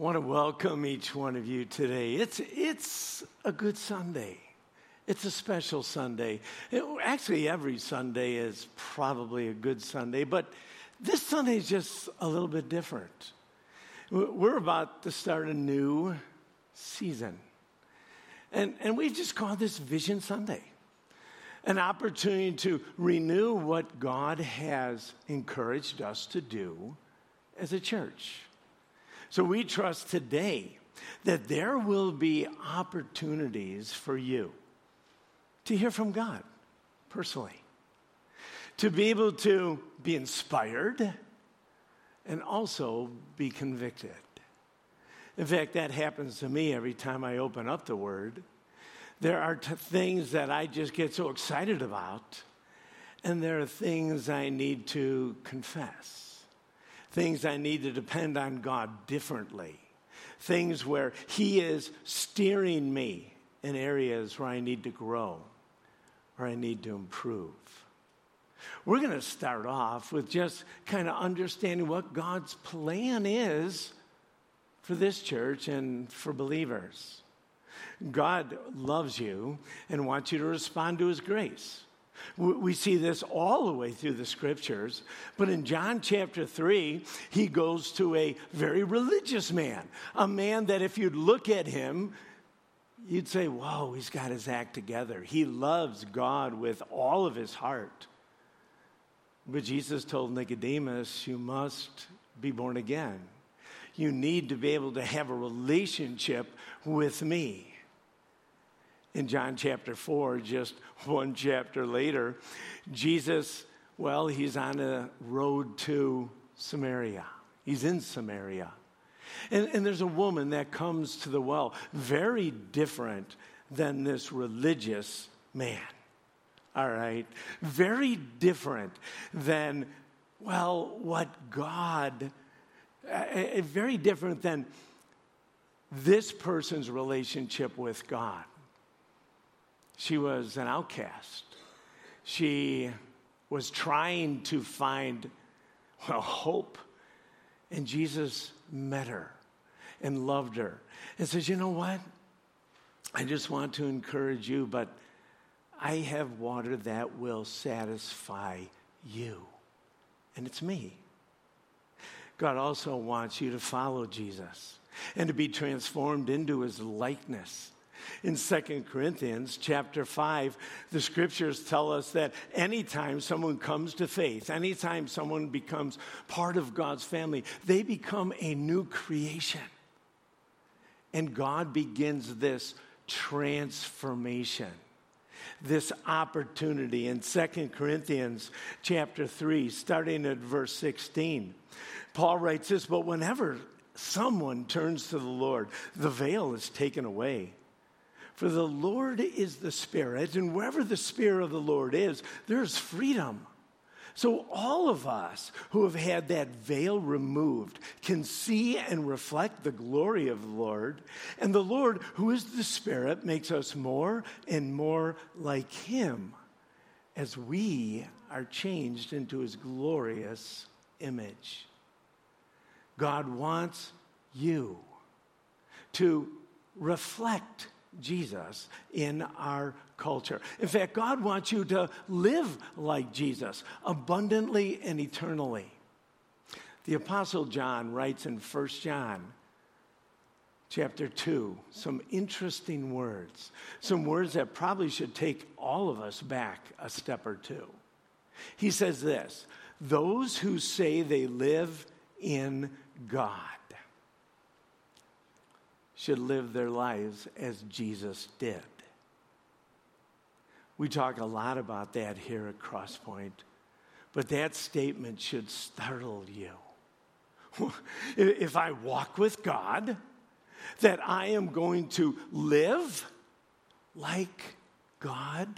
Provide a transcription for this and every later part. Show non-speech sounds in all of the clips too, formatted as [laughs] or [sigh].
want to welcome each one of you today. It's, it's a good Sunday. It's a special Sunday. It, actually, every Sunday is probably a good Sunday, but this Sunday is just a little bit different. We're about to start a new season. And, and we've just called this Vision Sunday an opportunity to renew what God has encouraged us to do as a church. So we trust today that there will be opportunities for you to hear from God personally, to be able to be inspired and also be convicted. In fact, that happens to me every time I open up the Word. There are t- things that I just get so excited about, and there are things I need to confess, things I need to depend on God differently, things where He is steering me in areas where I need to grow or I need to improve. We're going to start off with just kind of understanding what God's plan is for this church and for believers. God loves you and wants you to respond to his grace. We see this all the way through the scriptures. But in John chapter 3, he goes to a very religious man, a man that if you'd look at him, you'd say, Whoa, he's got his act together. He loves God with all of his heart. But Jesus told Nicodemus, You must be born again. You need to be able to have a relationship with me. In John chapter 4, just [laughs] one chapter later, Jesus, well, he's on a road to Samaria. He's in Samaria. And, and there's a woman that comes to the well, very different than this religious man. All right? Very different than, well, what God, uh, very different than this person's relationship with God. She was an outcast. She was trying to find, well, hope. And Jesus met her and loved her and says, You know what? I just want to encourage you, but I have water that will satisfy you. And it's me. God also wants you to follow Jesus and to be transformed into his likeness. In 2 Corinthians chapter 5, the scriptures tell us that anytime someone comes to faith, anytime someone becomes part of God's family, they become a new creation. And God begins this transformation this opportunity in 2 Corinthians chapter 3 starting at verse 16 Paul writes this but whenever someone turns to the Lord the veil is taken away for the Lord is the spirit and wherever the spirit of the Lord is there's freedom so, all of us who have had that veil removed can see and reflect the glory of the Lord. And the Lord, who is the Spirit, makes us more and more like Him as we are changed into His glorious image. God wants you to reflect Jesus in our culture. In fact, God wants you to live like Jesus abundantly and eternally. The Apostle John writes in 1 John chapter 2 some interesting words, some words that probably should take all of us back a step or two. He says this those who say they live in God should live their lives as Jesus did. We talk a lot about that here at Crosspoint, but that statement should startle you. [laughs] if I walk with God, that I am going to live like God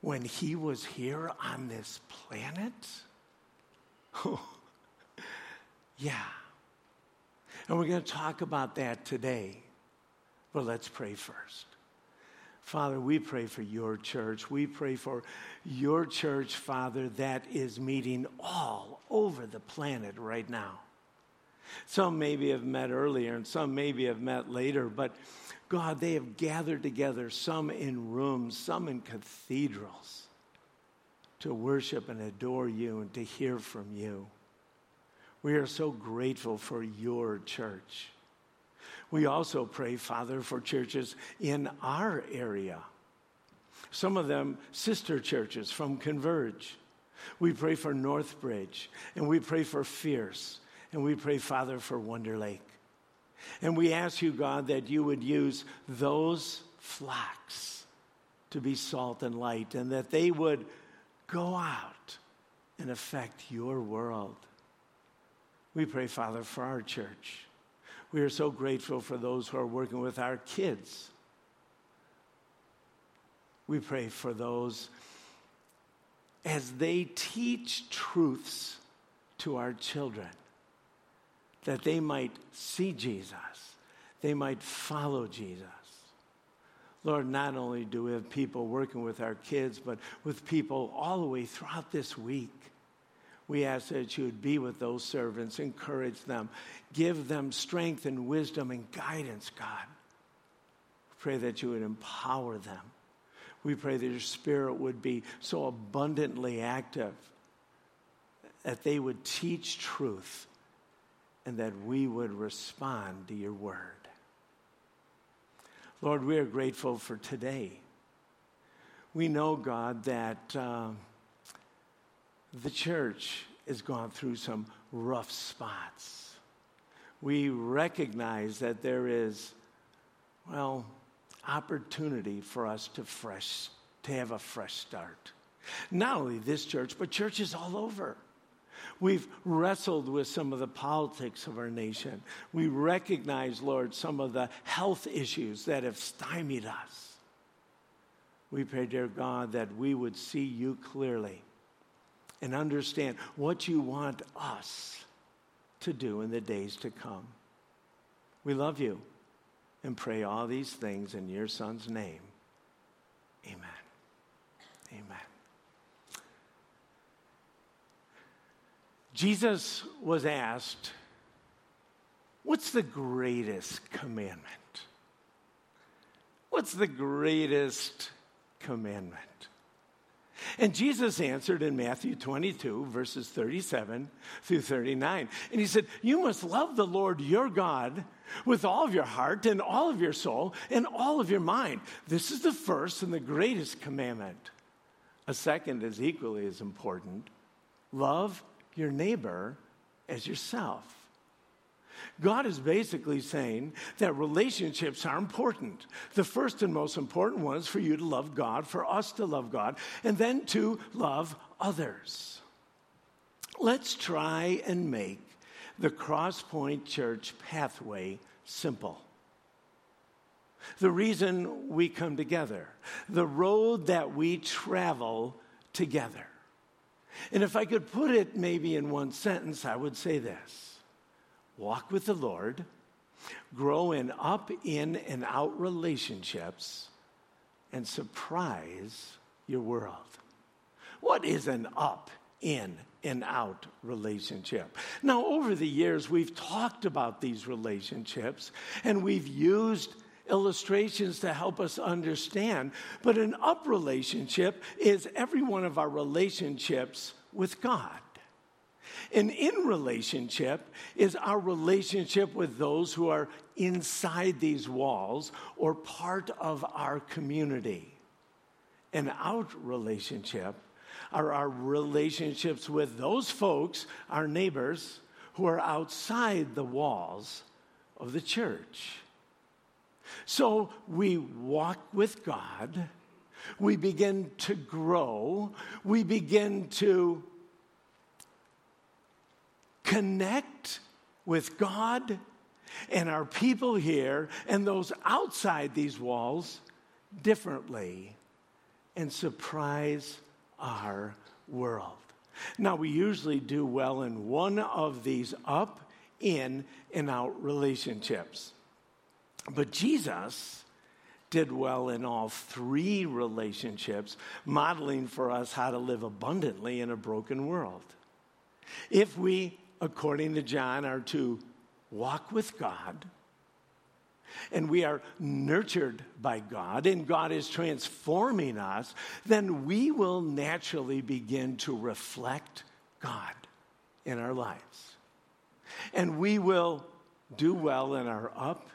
when He was here on this planet? [laughs] yeah. And we're going to talk about that today. But let's pray first. Father, we pray for your church. We pray for your church, Father, that is meeting all over the planet right now. Some maybe have met earlier and some maybe have met later, but God, they have gathered together, some in rooms, some in cathedrals, to worship and adore you and to hear from you. We are so grateful for your church. We also pray, Father, for churches in our area. Some of them sister churches from Converge. We pray for Northbridge, and we pray for Fierce, and we pray, Father, for Wonder Lake. And we ask you, God, that you would use those flocks to be salt and light, and that they would go out and affect your world. We pray, Father, for our church. We are so grateful for those who are working with our kids. We pray for those as they teach truths to our children, that they might see Jesus, they might follow Jesus. Lord, not only do we have people working with our kids, but with people all the way throughout this week. We ask that you would be with those servants, encourage them, give them strength and wisdom and guidance, God. Pray that you would empower them. We pray that your spirit would be so abundantly active that they would teach truth and that we would respond to your word. Lord, we are grateful for today. We know, God, that. Uh, the church has gone through some rough spots. We recognize that there is, well, opportunity for us to fresh to have a fresh start. Not only this church, but churches all over. We've wrestled with some of the politics of our nation. We recognize, Lord, some of the health issues that have stymied us. We pray, dear God, that we would see you clearly and understand what you want us to do in the days to come. We love you and pray all these things in your Son's name. Amen. Amen. Jesus was asked, What's the greatest commandment? What's the greatest commandment? And Jesus answered in Matthew 22, verses 37 through 39. And he said, You must love the Lord your God with all of your heart and all of your soul and all of your mind. This is the first and the greatest commandment. A second is equally as important love your neighbor as yourself. God is basically saying that relationships are important. The first and most important one is for you to love God, for us to love God, and then to love others. Let's try and make the Crosspoint Church pathway simple. The reason we come together, the road that we travel together. And if I could put it maybe in one sentence, I would say this walk with the Lord, grow in up, in, and out relationships, and surprise your world. What is an up, in, and out relationship? Now, over the years, we've talked about these relationships and we've used illustrations to help us understand. But an up relationship is every one of our relationships with God. An in relationship is our relationship with those who are inside these walls or part of our community. And out relationship are our relationships with those folks, our neighbors, who are outside the walls of the church. So we walk with God, we begin to grow, we begin to connect with God and our people here and those outside these walls differently and surprise our world. Now, we usually do well in one of these up, in, and out relationships. But Jesus did well in all three relationships, modeling for us how to live abundantly in a broken world. If we according to John, are to walk with God and we are nurtured by God and God is transforming us, then we will naturally begin to reflect God in our lives. And we will do well in our up,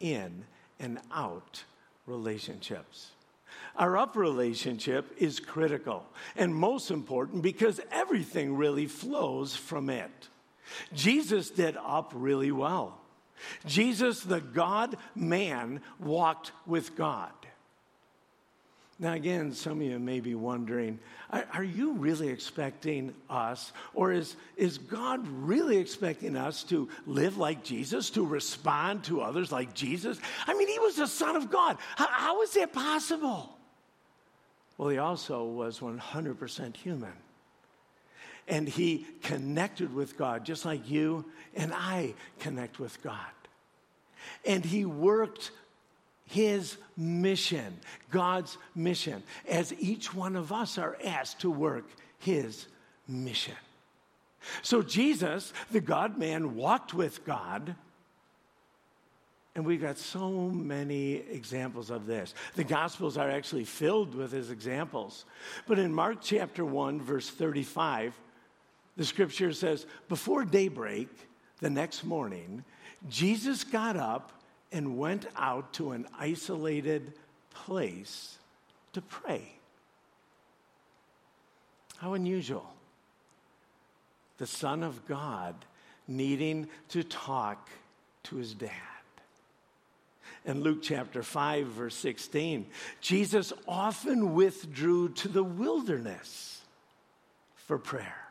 in, and out relationships. Our up relationship is critical and most important because everything really flows from it. Jesus did up really well. Jesus, the God man, walked with God. Now, again, some of you may be wondering are, you really expecting us, or is, is God really expecting us to live like Jesus, to respond to others like Jesus? I mean, he was the Son of God. how, how is that possible? Well, he also was 100% human. And he connected with God just like you and I connect with God. And he worked his mission, God's mission, as each one of us are asked to work his mission. So Jesus, the God man, walked with God. And we've got so many examples of this. The Gospels are actually filled with his examples. But in Mark chapter 1, verse 35, the scripture says, Before daybreak the next morning, Jesus got up and went out to an isolated place to pray. How unusual. The Son of God needing to talk to his dad. In Luke chapter 5, verse 16, Jesus often withdrew to the wilderness for prayer.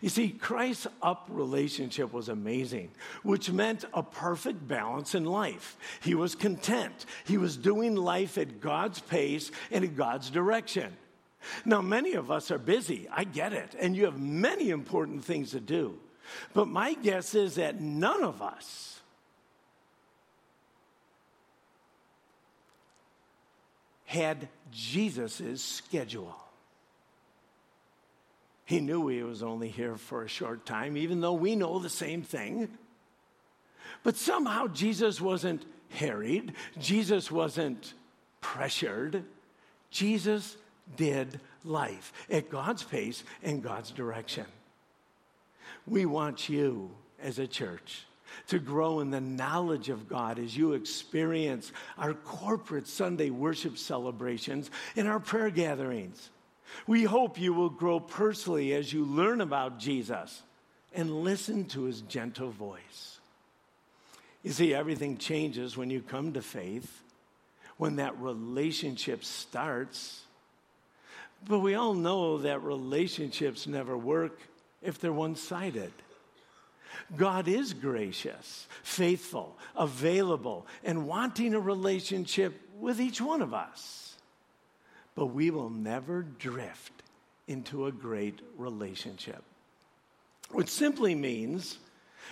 You see, Christ's up relationship was amazing, which meant a perfect balance in life. He was content, he was doing life at God's pace and in God's direction. Now, many of us are busy, I get it, and you have many important things to do. But my guess is that none of us had Jesus' schedule. He knew he was only here for a short time, even though we know the same thing. But somehow Jesus wasn't harried, Jesus wasn't pressured. Jesus did life at God's pace and God's direction. We want you as a church to grow in the knowledge of God as you experience our corporate Sunday worship celebrations and our prayer gatherings. We hope you will grow personally as you learn about Jesus and listen to his gentle voice. You see, everything changes when you come to faith, when that relationship starts. But we all know that relationships never work if they're one sided. God is gracious, faithful, available, and wanting a relationship with each one of us but we will never drift into a great relationship. Which simply means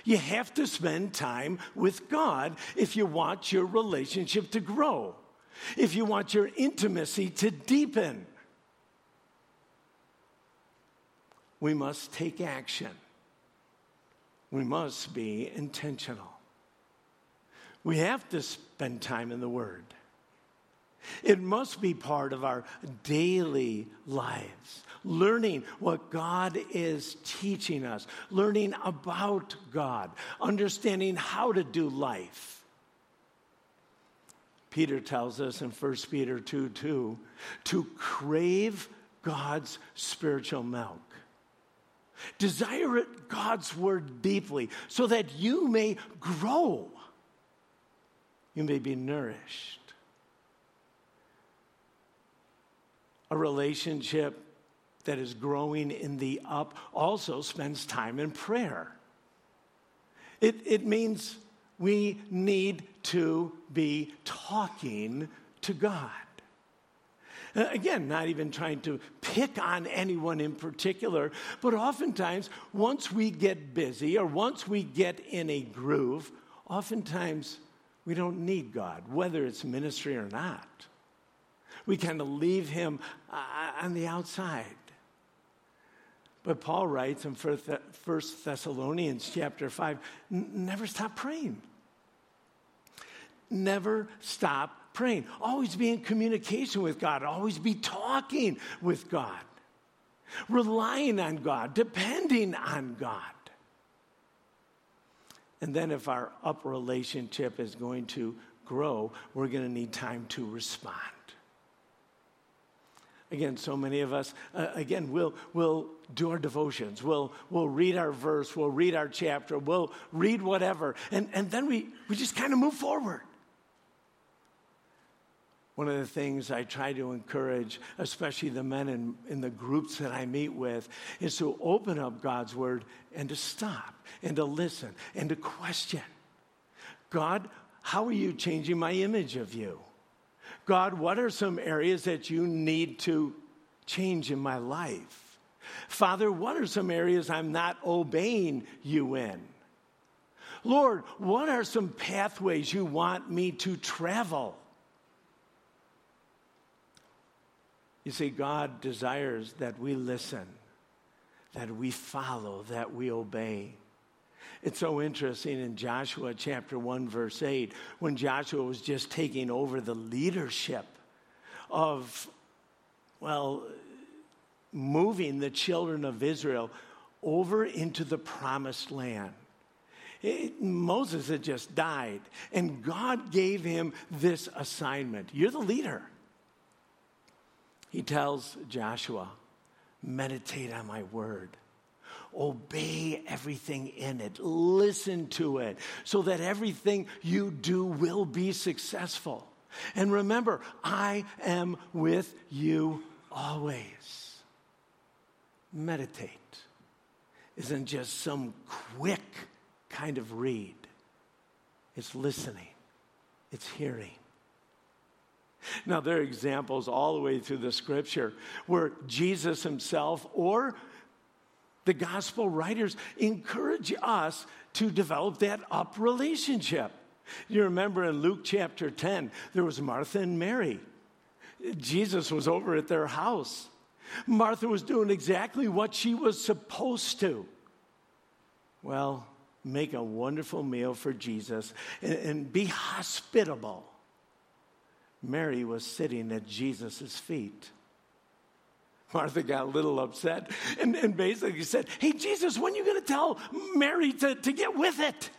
you have to spend time with God if you want your relationship to grow, if you want your intimacy to deepen. We must take action. We must be intentional. We have to spend time in the Word. It must be part of our daily lives. Learning what God is teaching us, learning about God, understanding how to do life. Peter tells us in 1 Peter 2 2 to crave God's spiritual milk. Desire God's word deeply so that you may grow, you may be nourished. A relationship that is growing in the up also spends time in prayer. It, it means we need to be talking to God. Uh, again, not even trying to pick on anyone in particular, but oftentimes, once we get busy or once we get in a groove, oftentimes we don't need God, whether it's ministry or not we kind of leave him uh, on the outside. But Paul writes in 1 Thessalonians chapter 5 never stop praying. Never stop praying. Always be in communication with God. Always be talking with God. Relying on God. Depending on God. And then, if our up relationship is going to grow, we're going to need time to respond. Again, so many of us, uh, again, we'll, we'll do our devotions. We'll, we'll read our verse. We'll read our chapter. We'll read whatever. And, and then we, we just kind of move forward. One of the things I try to encourage, especially the men in, in the groups that I meet with, is to open up God's word and to stop and to listen and to question. God, how are you changing my image of you? God, what are some areas that you need to change in my life? Father, what are some areas I'm not obeying you in? Lord, what are some pathways you want me to travel? You see, God desires that we listen, that we follow, that we obey. It's so interesting in Joshua chapter 1, verse 8, when Joshua was just taking over the leadership of, well, moving the children of Israel over into the promised land. It, Moses had just died, and God gave him this assignment. You're the leader. He tells Joshua, meditate on my word obey everything in it, listen to it, so that everything you do will be successful. And remember, I am with you always. Meditate isn't just some quick kind of read, it's listening, it's hearing. Now, there are examples all the way through the scripture where Jesus himself or the gospel writers encourage us to develop that up relationship. You remember in Luke chapter 10, there was Martha and Mary. Jesus was over at their house. Martha was doing exactly what she was supposed to. Well, make a wonderful meal for Jesus and, and be hospitable. Mary was sitting at Jesus' feet. Martha got a little upset and, and basically said, Hey, Jesus, when are you going to tell Mary to, to get with it?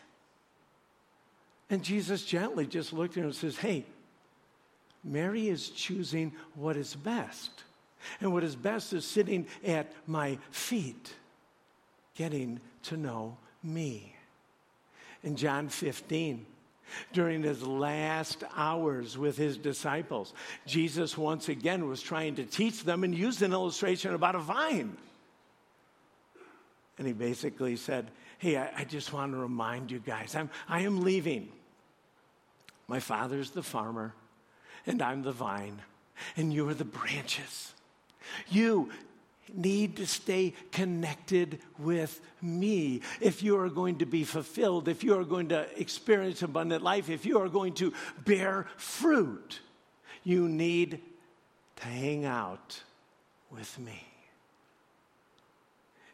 And Jesus gently just looked at her and says, Hey, Mary is choosing what is best. And what is best is sitting at my feet, getting to know me. In John 15, during his last hours with his disciples. Jesus once again was trying to teach them and used an illustration about a vine. And he basically said, Hey, I, I just want to remind you guys, I'm, I am leaving. My father's the farmer, and I'm the vine, and you are the branches. You need to stay connected with me. If you are going to be fulfilled, if you are going to experience abundant life, if you are going to bear fruit, you need to hang out with me.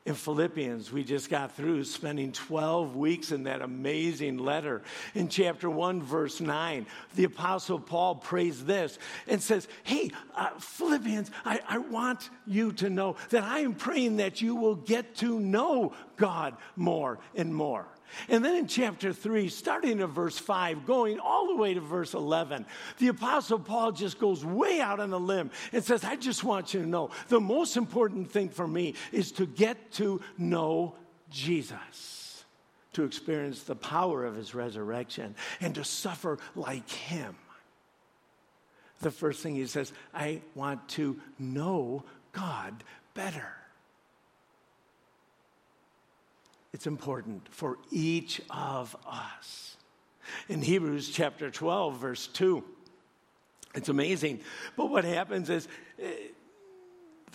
In Philippians, we just got through spending 12 weeks in that amazing letter. In chapter 1, verse 9, the Apostle Paul prays this and says, Hey, uh, Philippians, I, I want you to know that I am praying that you will get to know God more and more. And then in chapter 3, starting at verse 5, going all the way to verse 11, the Apostle Paul just goes way out on a limb and says, I just want you to know the most important thing for me is to get to know Jesus, to experience the power of his resurrection, and to suffer like him. The first thing he says, I want to know God better. It's important for each of us. In Hebrews chapter 12, verse 2, it's amazing. But what happens is uh,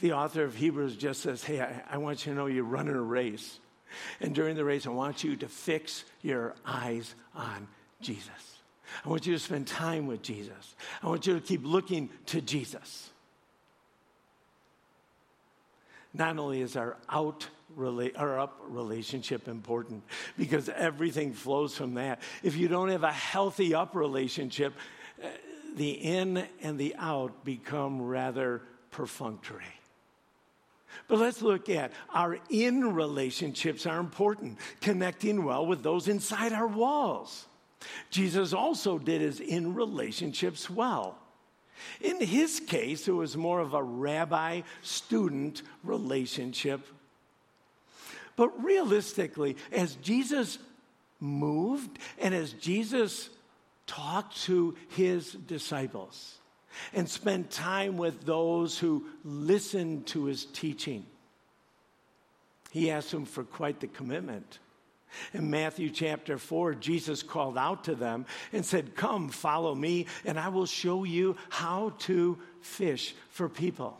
the author of Hebrews just says, Hey, I, I want you to know you're running a race. And during the race, I want you to fix your eyes on Jesus. I want you to spend time with Jesus. I want you to keep looking to Jesus. Not only is our out our up relationship important because everything flows from that. If you don't have a healthy up relationship, uh, the in and the out become rather perfunctory. But let's look at our in relationships are important, connecting well with those inside our walls. Jesus also did his in relationships well. In his case, it was more of a rabbi student relationship. But realistically, as Jesus moved and as Jesus talked to his disciples and spent time with those who listened to his teaching, he asked them for quite the commitment. In Matthew chapter 4, Jesus called out to them and said, Come, follow me, and I will show you how to fish for people.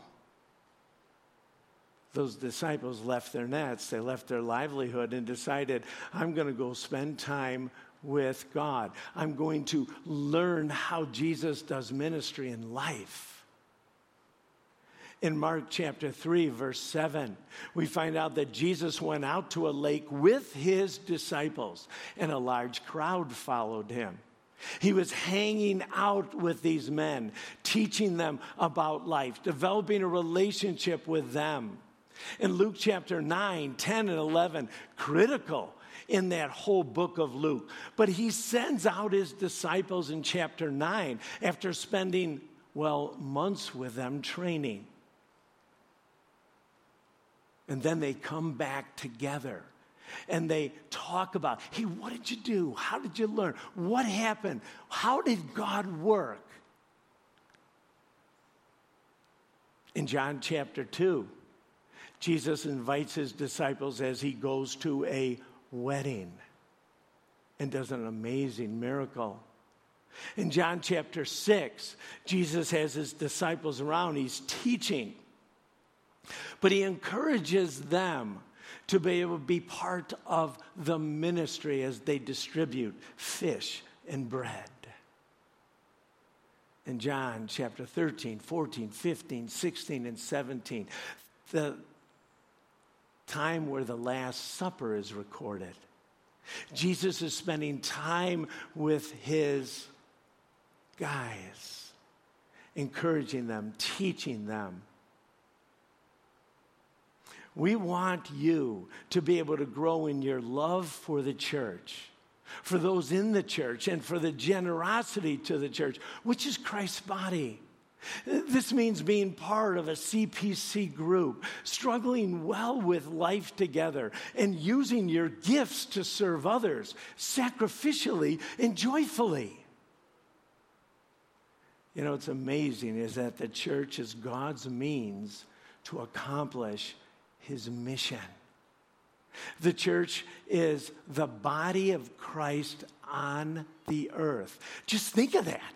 Those disciples left their nets, they left their livelihood, and decided, I'm going to go spend time with God. I'm going to learn how Jesus does ministry in life in Mark chapter 3, verse 7, we find out that Jesus went out to a lake with his disciples, and a large crowd followed him. He was hanging out with these men, teaching them about life, developing a relationship with them. In Luke chapter 9, 10, and 11, critical in that whole book of Luke. But he sends out his disciples in chapter 9 after spending, well, months with them training. And then they come back together and they talk about hey, what did you do? How did you learn? What happened? How did God work? In John chapter 2, Jesus invites his disciples as he goes to a wedding and does an amazing miracle. In John chapter 6, Jesus has his disciples around, he's teaching. But he encourages them to be able to be part of the ministry as they distribute fish and bread. In John chapter 13, 14, 15, 16, and 17, the time where the Last Supper is recorded. Jesus is spending time with his guys, encouraging them, teaching them. We want you to be able to grow in your love for the church, for those in the church, and for the generosity to the church, which is Christ's body. This means being part of a CPC group, struggling well with life together, and using your gifts to serve others sacrificially and joyfully. You know, it's amazing is that the church is God's means to accomplish his mission. The church is the body of Christ on the earth. Just think of that.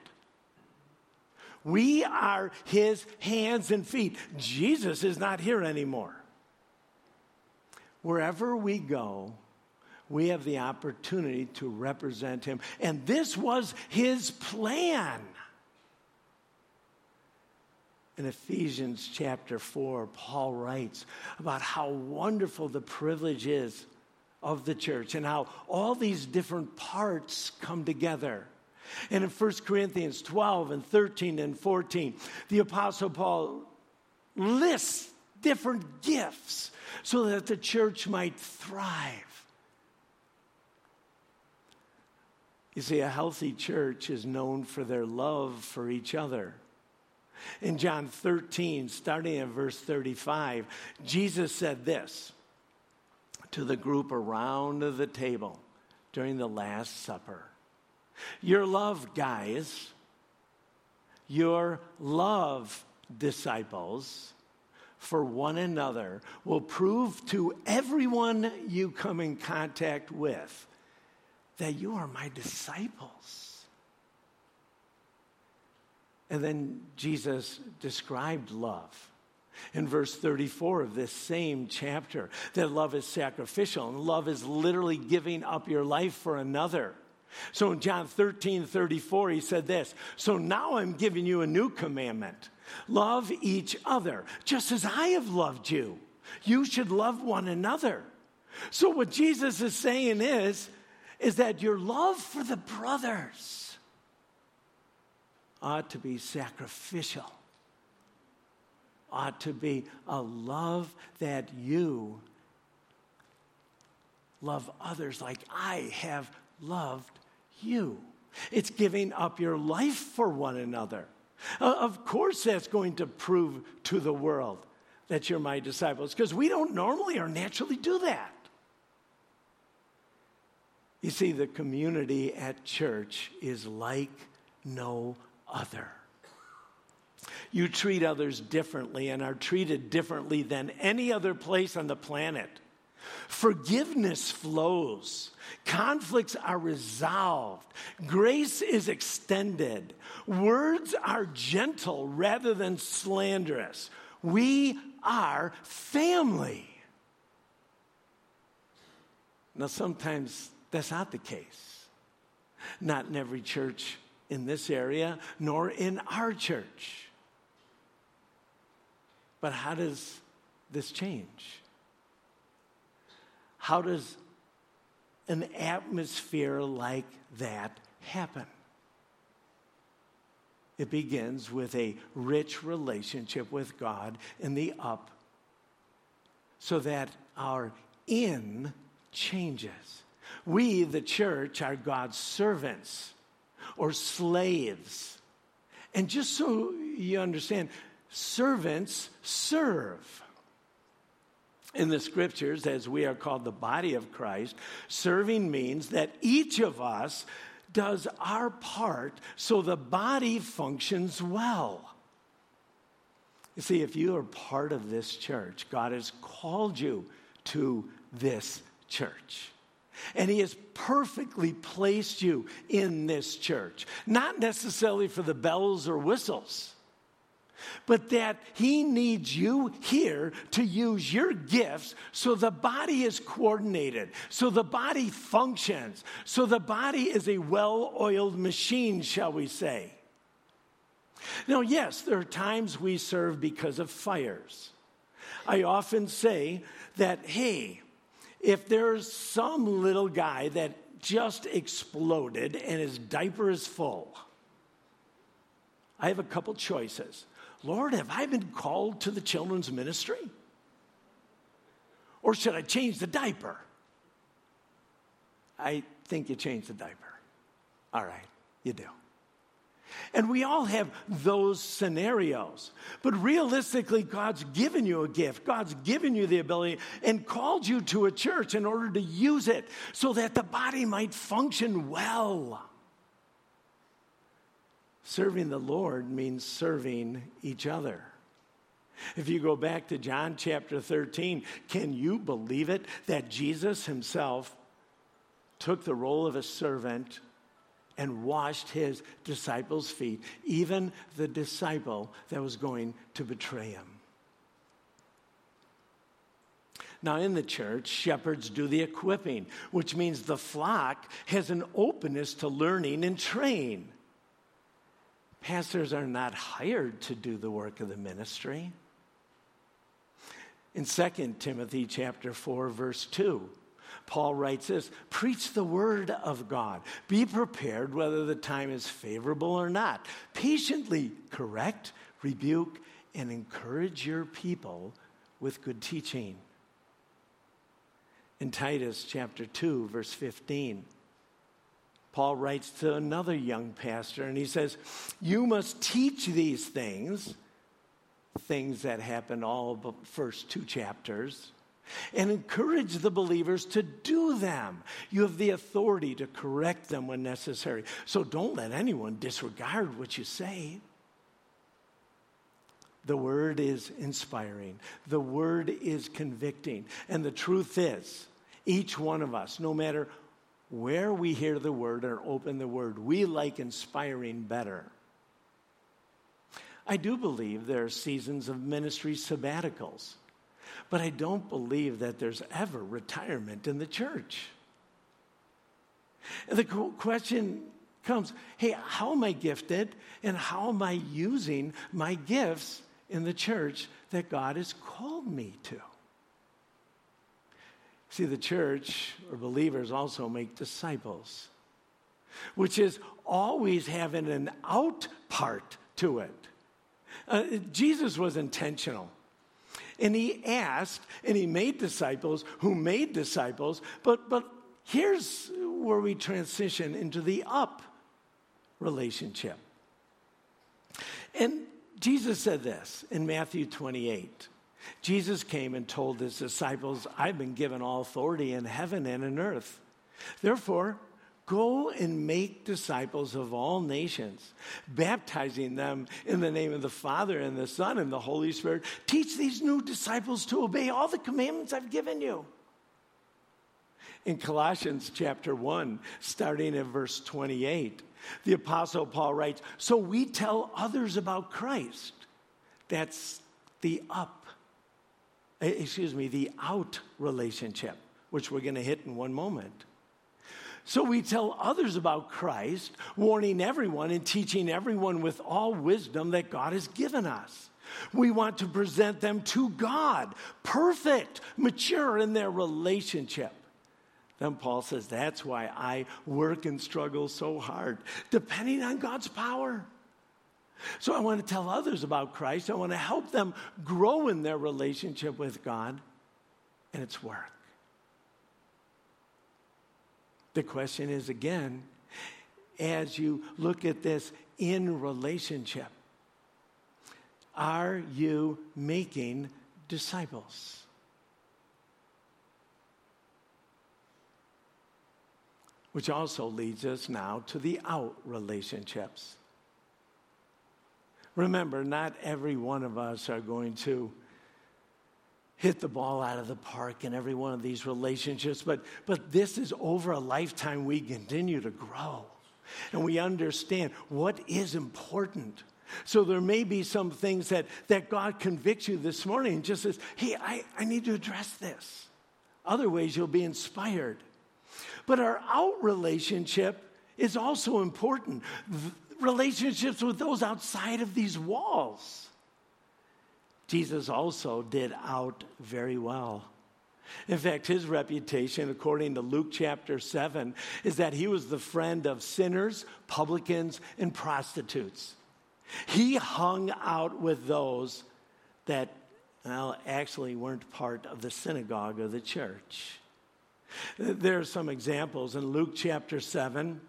We are his hands and feet. Jesus is not here anymore. Wherever we go, we have the opportunity to represent him. And this was his plan. In Ephesians chapter 4, Paul writes about how wonderful the privilege is of the church and how all these different parts come together. And in 1 Corinthians 12 and 13 and 14, the Apostle Paul lists different gifts so that the church might thrive. You see, a healthy church is known for their love for each other. In John 13, starting at verse 35, Jesus said this to the group around the table during the Last Supper Your love, guys, your love, disciples, for one another will prove to everyone you come in contact with that you are my disciples. And then Jesus described love in verse 34 of this same chapter that love is sacrificial and love is literally giving up your life for another. So in John 13 34, he said this So now I'm giving you a new commandment love each other, just as I have loved you. You should love one another. So what Jesus is saying is is that your love for the brothers ought to be sacrificial. Ought to be a love that you love others like I have loved you. It's giving up your life for one another. Uh, of course, that's going to prove to the world that you're my disciples because we don't normally or naturally do that. You see, the community at church is like no other. You treat others differently and are treated differently than any other place on the planet. Forgiveness flows. Conflicts are resolved. Grace is extended. Words are gentle rather than slanderous. We are family. Now, sometimes that's not the case. Not in every church in this area, nor in our church. But how does this change? How does an atmosphere like that happen? It begins with a rich relationship with God in the up so that our in changes. We, the church, are God's servants or slaves. And just so you understand, servants serve. In the scriptures, as we are called the body of Christ, serving means that each of us does our part so the body functions well. You see, if you are part of this church, God has called you to this church. And He has perfectly placed you in this church, not necessarily for the bells or whistles but that He needs you here to use your gifts so the body is coordinated, so the body functions, so the body is a well oiled machine, shall we say. Now, yes, there are times we serve because of fires. I often say that, hey, if there's some little guy that just exploded and his diaper is full, I have a couple choices. Lord, have I been called to the children's ministry? Or should I change the diaper? I think you change the diaper. All right, you do. And we all have those scenarios. But realistically, God's given you a gift. God's given you the ability and called you to a church in order to use it so that the body might function well. Serving the Lord means serving each other. If you go back to John chapter 13, can you believe it that Jesus himself took the role of a servant and washed his disciples' feet, even the disciple that was going to betray him? Now, in the church, shepherds do the equipping, which means the flock has an openness to learning and train. Pastors are not hired to do the work of the ministry. In 2 Timothy chapter 4 verse 2, Paul writes this, preach the word of God. Be prepared whether the time is favorable or not. Patiently correct, rebuke and encourage your people with good teaching. In Titus chapter 2 verse 15, Paul writes to another young pastor and he says, You must teach these things, things that happen all the first two chapters, and encourage the believers to do them. You have the authority to correct them when necessary. So don't let anyone disregard what you say. The word is inspiring, the word is convicting. And the truth is, each one of us, no matter where we hear the word or open the word, we like inspiring better. I do believe there are seasons of ministry sabbaticals, but I don't believe that there's ever retirement in the church. And the question comes hey, how am I gifted and how am I using my gifts in the church that God has called me to? See, the church or believers also make disciples, which is always having an out part to it. Uh, Jesus was intentional. And he asked and he made disciples who made disciples, but, but here's where we transition into the up relationship. And Jesus said this in Matthew 28. Jesus came and told his disciples, I've been given all authority in heaven and in earth. Therefore, go and make disciples of all nations, baptizing them in the name of the Father and the Son and the Holy Spirit. Teach these new disciples to obey all the commandments I've given you. In Colossians chapter 1, starting at verse 28, the Apostle Paul writes, So we tell others about Christ. That's the up, Eh, excuse me, the out relationship, which we're going to hit in one moment. So we tell others about Christ, warning everyone and teaching everyone with all wisdom that God has given us. We want to present them to God, perfect, mature in their relationship. Then Paul says, That's why I work and struggle so hard, depending on God's power. So I want to tell others about Christ. I want to help them grow in their relationship with God, and it's work. The question is again, as you look at this in relationship, are you making disciples? Which also leads us now to the out relationships. Remember, not every one of us are going to hit the ball out of the park in every one of these relationships, but, but this is over a lifetime we continue to grow and we understand what is important. So there may be some things that, that God convicts you this morning and just says, hey, I, I need to address this. Other ways you'll be inspired. But our out relationship is also important. Relationships with those outside of these walls. Jesus also did out very well. In fact, his reputation, according to Luke chapter 7, is that he was the friend of sinners, publicans, and prostitutes. He hung out with those that, well, actually weren't part of the synagogue or the church. There are some examples in Luke chapter 7.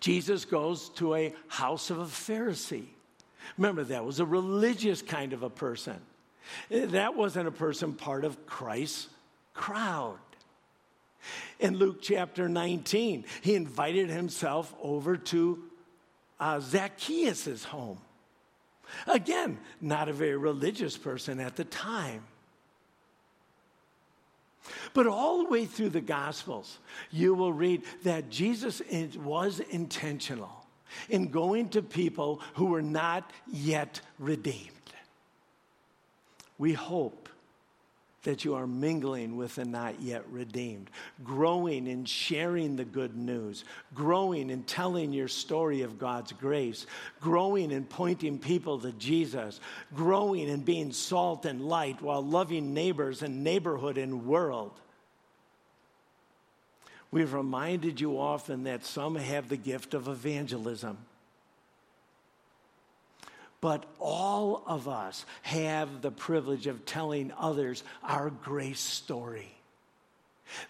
Jesus goes to a house of a Pharisee. Remember, that was a religious kind of a person. That wasn't a person part of Christ's crowd. In Luke chapter 19, he invited himself over to uh, Zacchaeus' home. Again, not a very religious person at the time. But all the way through the Gospels, you will read that Jesus was intentional in going to people who were not yet redeemed. We hope that you are mingling with the not yet redeemed, growing in sharing the good news, growing in telling your story of God's grace, growing in pointing people to Jesus, growing in being salt and light while loving neighbors and neighborhood and world. We've reminded you often that some have the gift of evangelism. But all of us have the privilege of telling others our grace story.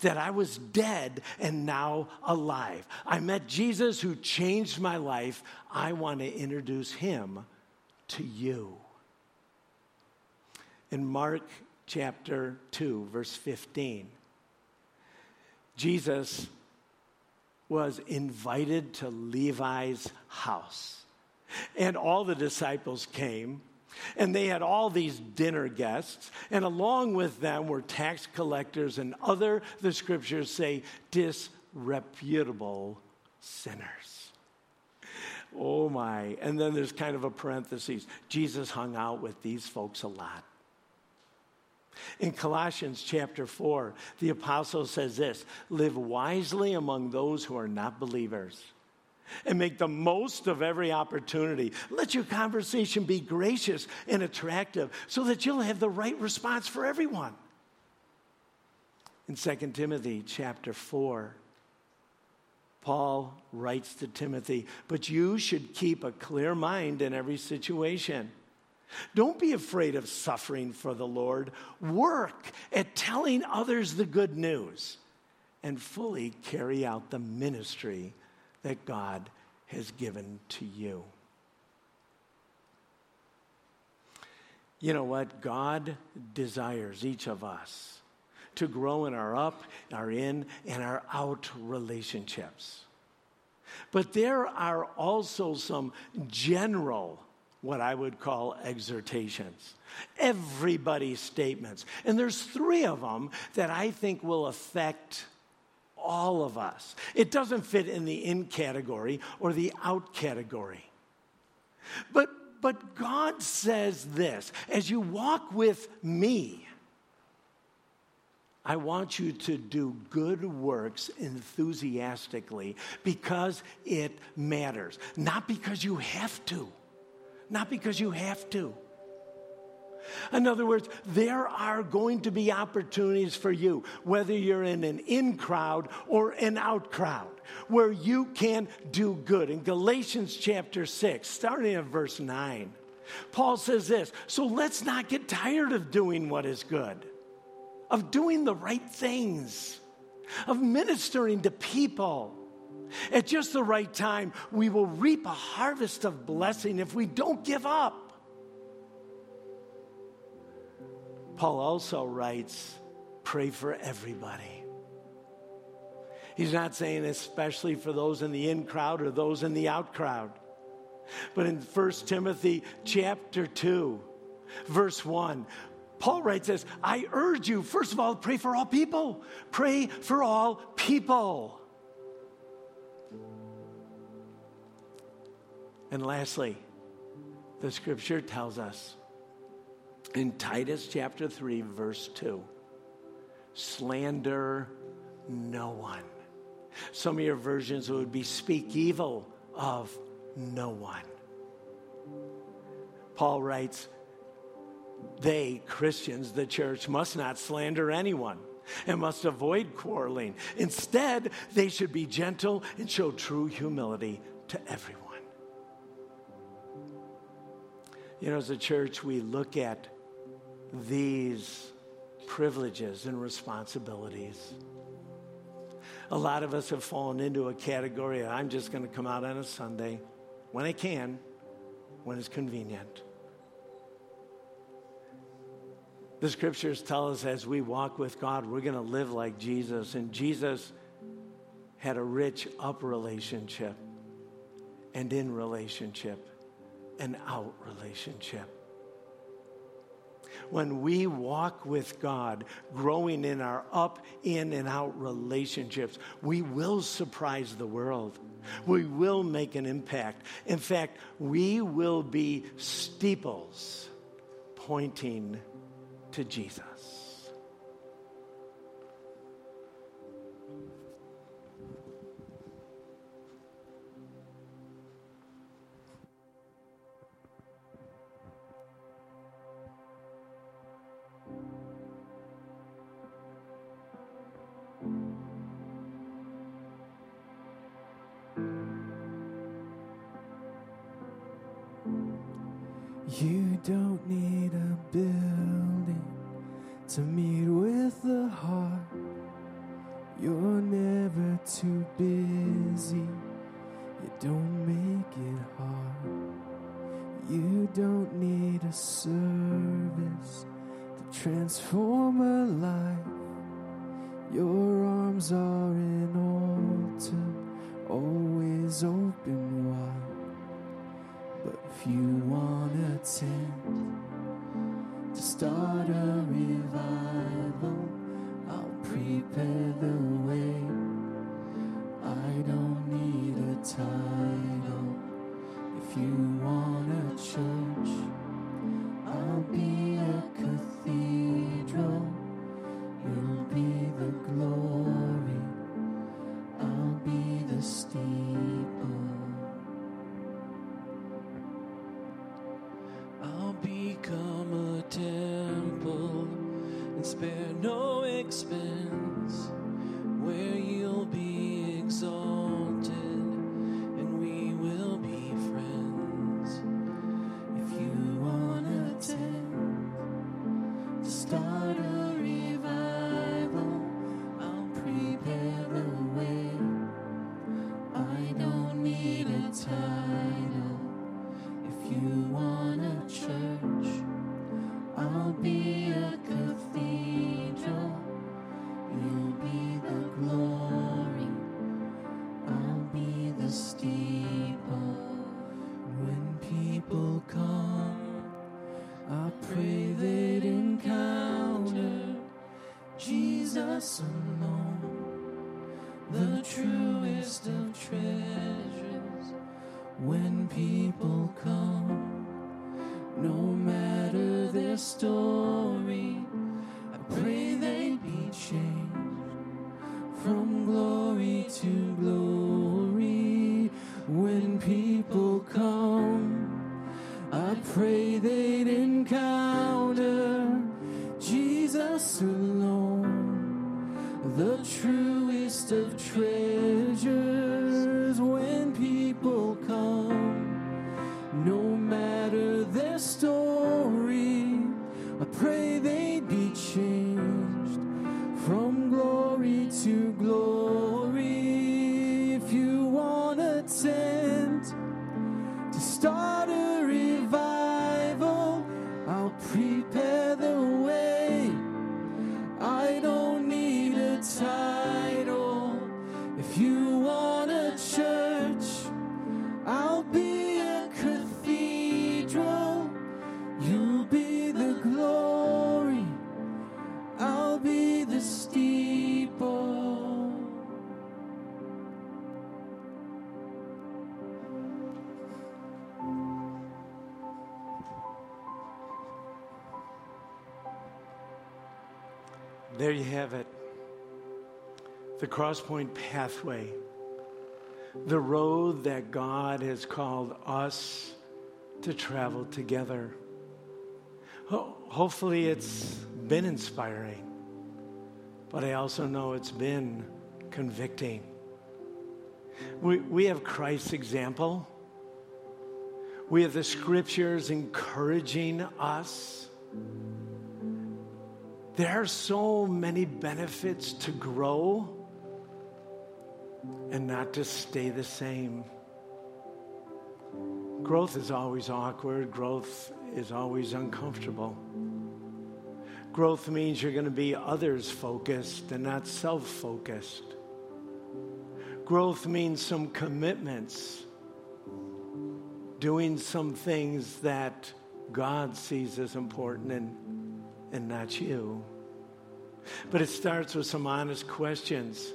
That I was dead and now alive. I met Jesus who changed my life. I want to introduce him to you. In Mark chapter 2, verse 15, Jesus was invited to Levi's house. And all the disciples came, and they had all these dinner guests, and along with them were tax collectors and other, the scriptures say, disreputable sinners. Oh my. And then there's kind of a parenthesis Jesus hung out with these folks a lot. In Colossians chapter 4, the apostle says this live wisely among those who are not believers and make the most of every opportunity. Let your conversation be gracious and attractive so that you'll have the right response for everyone. In 2 Timothy chapter 4, Paul writes to Timothy, but you should keep a clear mind in every situation. Don't be afraid of suffering for the Lord. Work at telling others the good news and fully carry out the ministry that God has given to you. You know what? God desires each of us to grow in our up, our in, and our out relationships. But there are also some general, what I would call exhortations, everybody's statements. And there's three of them that I think will affect all of us. It doesn't fit in the in category or the out category. But, but God says this as you walk with me, I want you to do good works enthusiastically because it matters. Not because you have to. Not because you have to. In other words, there are going to be opportunities for you, whether you're in an in crowd or an out crowd, where you can do good. In Galatians chapter 6, starting at verse 9, Paul says this So let's not get tired of doing what is good of doing the right things, of ministering to people. At just the right time, we will reap a harvest of blessing if we don't give up. Paul also writes, pray for everybody. He's not saying especially for those in the in crowd or those in the out crowd. But in 1 Timothy chapter 2, verse 1, Paul writes this I urge you, first of all, pray for all people. Pray for all people. And lastly, the scripture tells us in Titus chapter 3, verse 2 slander no one. Some of your versions would be speak evil of no one. Paul writes, they, Christians, the church, must not slander anyone and must avoid quarreling. Instead, they should be gentle and show true humility to everyone. You know, as a church, we look at these privileges and responsibilities. A lot of us have fallen into a category of, I'm just going to come out on a Sunday when I can, when it's convenient. The scriptures tell us as we walk with God, we're going to live like Jesus. And Jesus had a rich up relationship and in relationship and out relationship. When we walk with God, growing in our up, in, and out relationships, we will surprise the world. We will make an impact. In fact, we will be steeples pointing to Jesus. To start a revival, I'll prepare the way. I don't need a title. Jesus alone, the truest of treasures. When people come, no matter their story, I pray they be changed from glory to glory. There you have it. The Crosspoint pathway. The road that God has called us to travel together. Ho- hopefully, it's been inspiring, but I also know it's been convicting. We, we have Christ's example, we have the scriptures encouraging us. There are so many benefits to grow and not to stay the same. Growth is always awkward, growth is always uncomfortable. Growth means you're going to be others focused and not self focused. Growth means some commitments, doing some things that God sees as important and, and not you. But it starts with some honest questions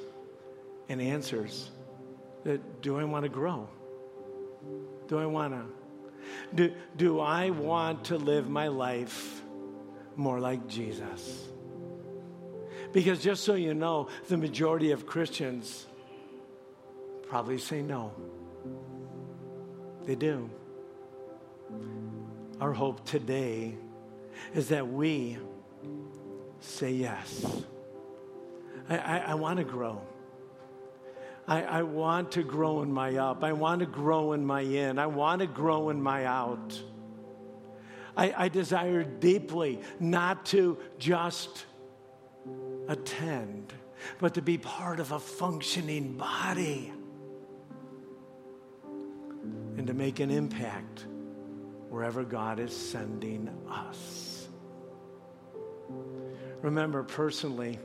and answers. That, do I want to grow? Do I want to? Do, do I want to live my life more like Jesus? Because just so you know, the majority of Christians probably say no. They do. Our hope today is that we say yes. I, I, I want to grow. I, I want to grow in my up. I want to grow in my in. I want to grow in my out. I, I desire deeply not to just attend, but to be part of a functioning body and to make an impact wherever God is sending us. Remember, personally,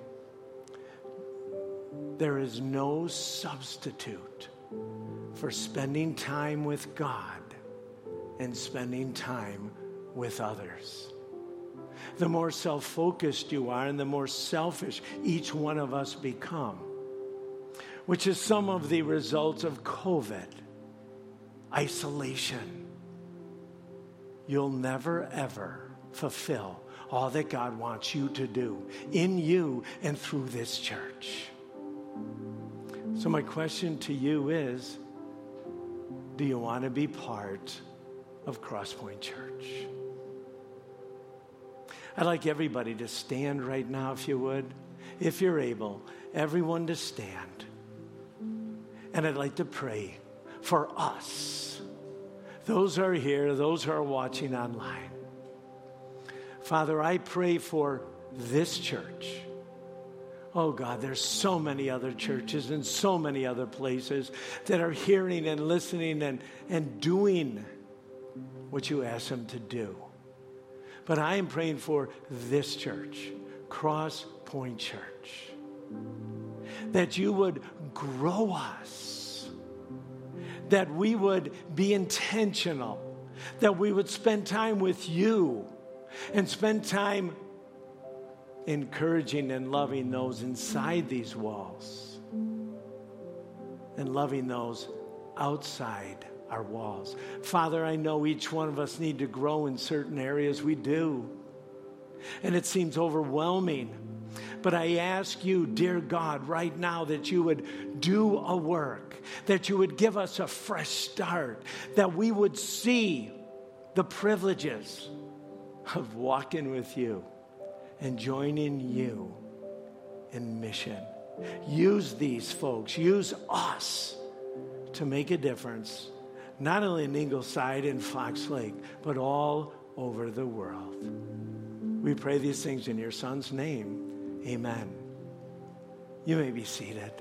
there is no substitute for spending time with God and spending time with others. The more self focused you are, and the more selfish each one of us become, which is some of the results of COVID isolation. You'll never, ever fulfill all that God wants you to do in you and through this church. So, my question to you is Do you want to be part of Crosspoint Church? I'd like everybody to stand right now, if you would. If you're able, everyone to stand. And I'd like to pray for us, those who are here, those who are watching online. Father, I pray for this church. Oh God, there's so many other churches and so many other places that are hearing and listening and, and doing what you ask them to do. But I am praying for this church, Cross Point Church, that you would grow us that we would be intentional, that we would spend time with you and spend time encouraging and loving those inside these walls and loving those outside our walls. Father, I know each one of us need to grow in certain areas. We do. And it seems overwhelming. But I ask you, dear God, right now that you would do a work, that you would give us a fresh start, that we would see the privileges of walking with you and joining you in mission. Use these folks, use us to make a difference, not only in Ingleside and Fox Lake, but all over the world. We pray these things in your son's name. Amen. You may be seated.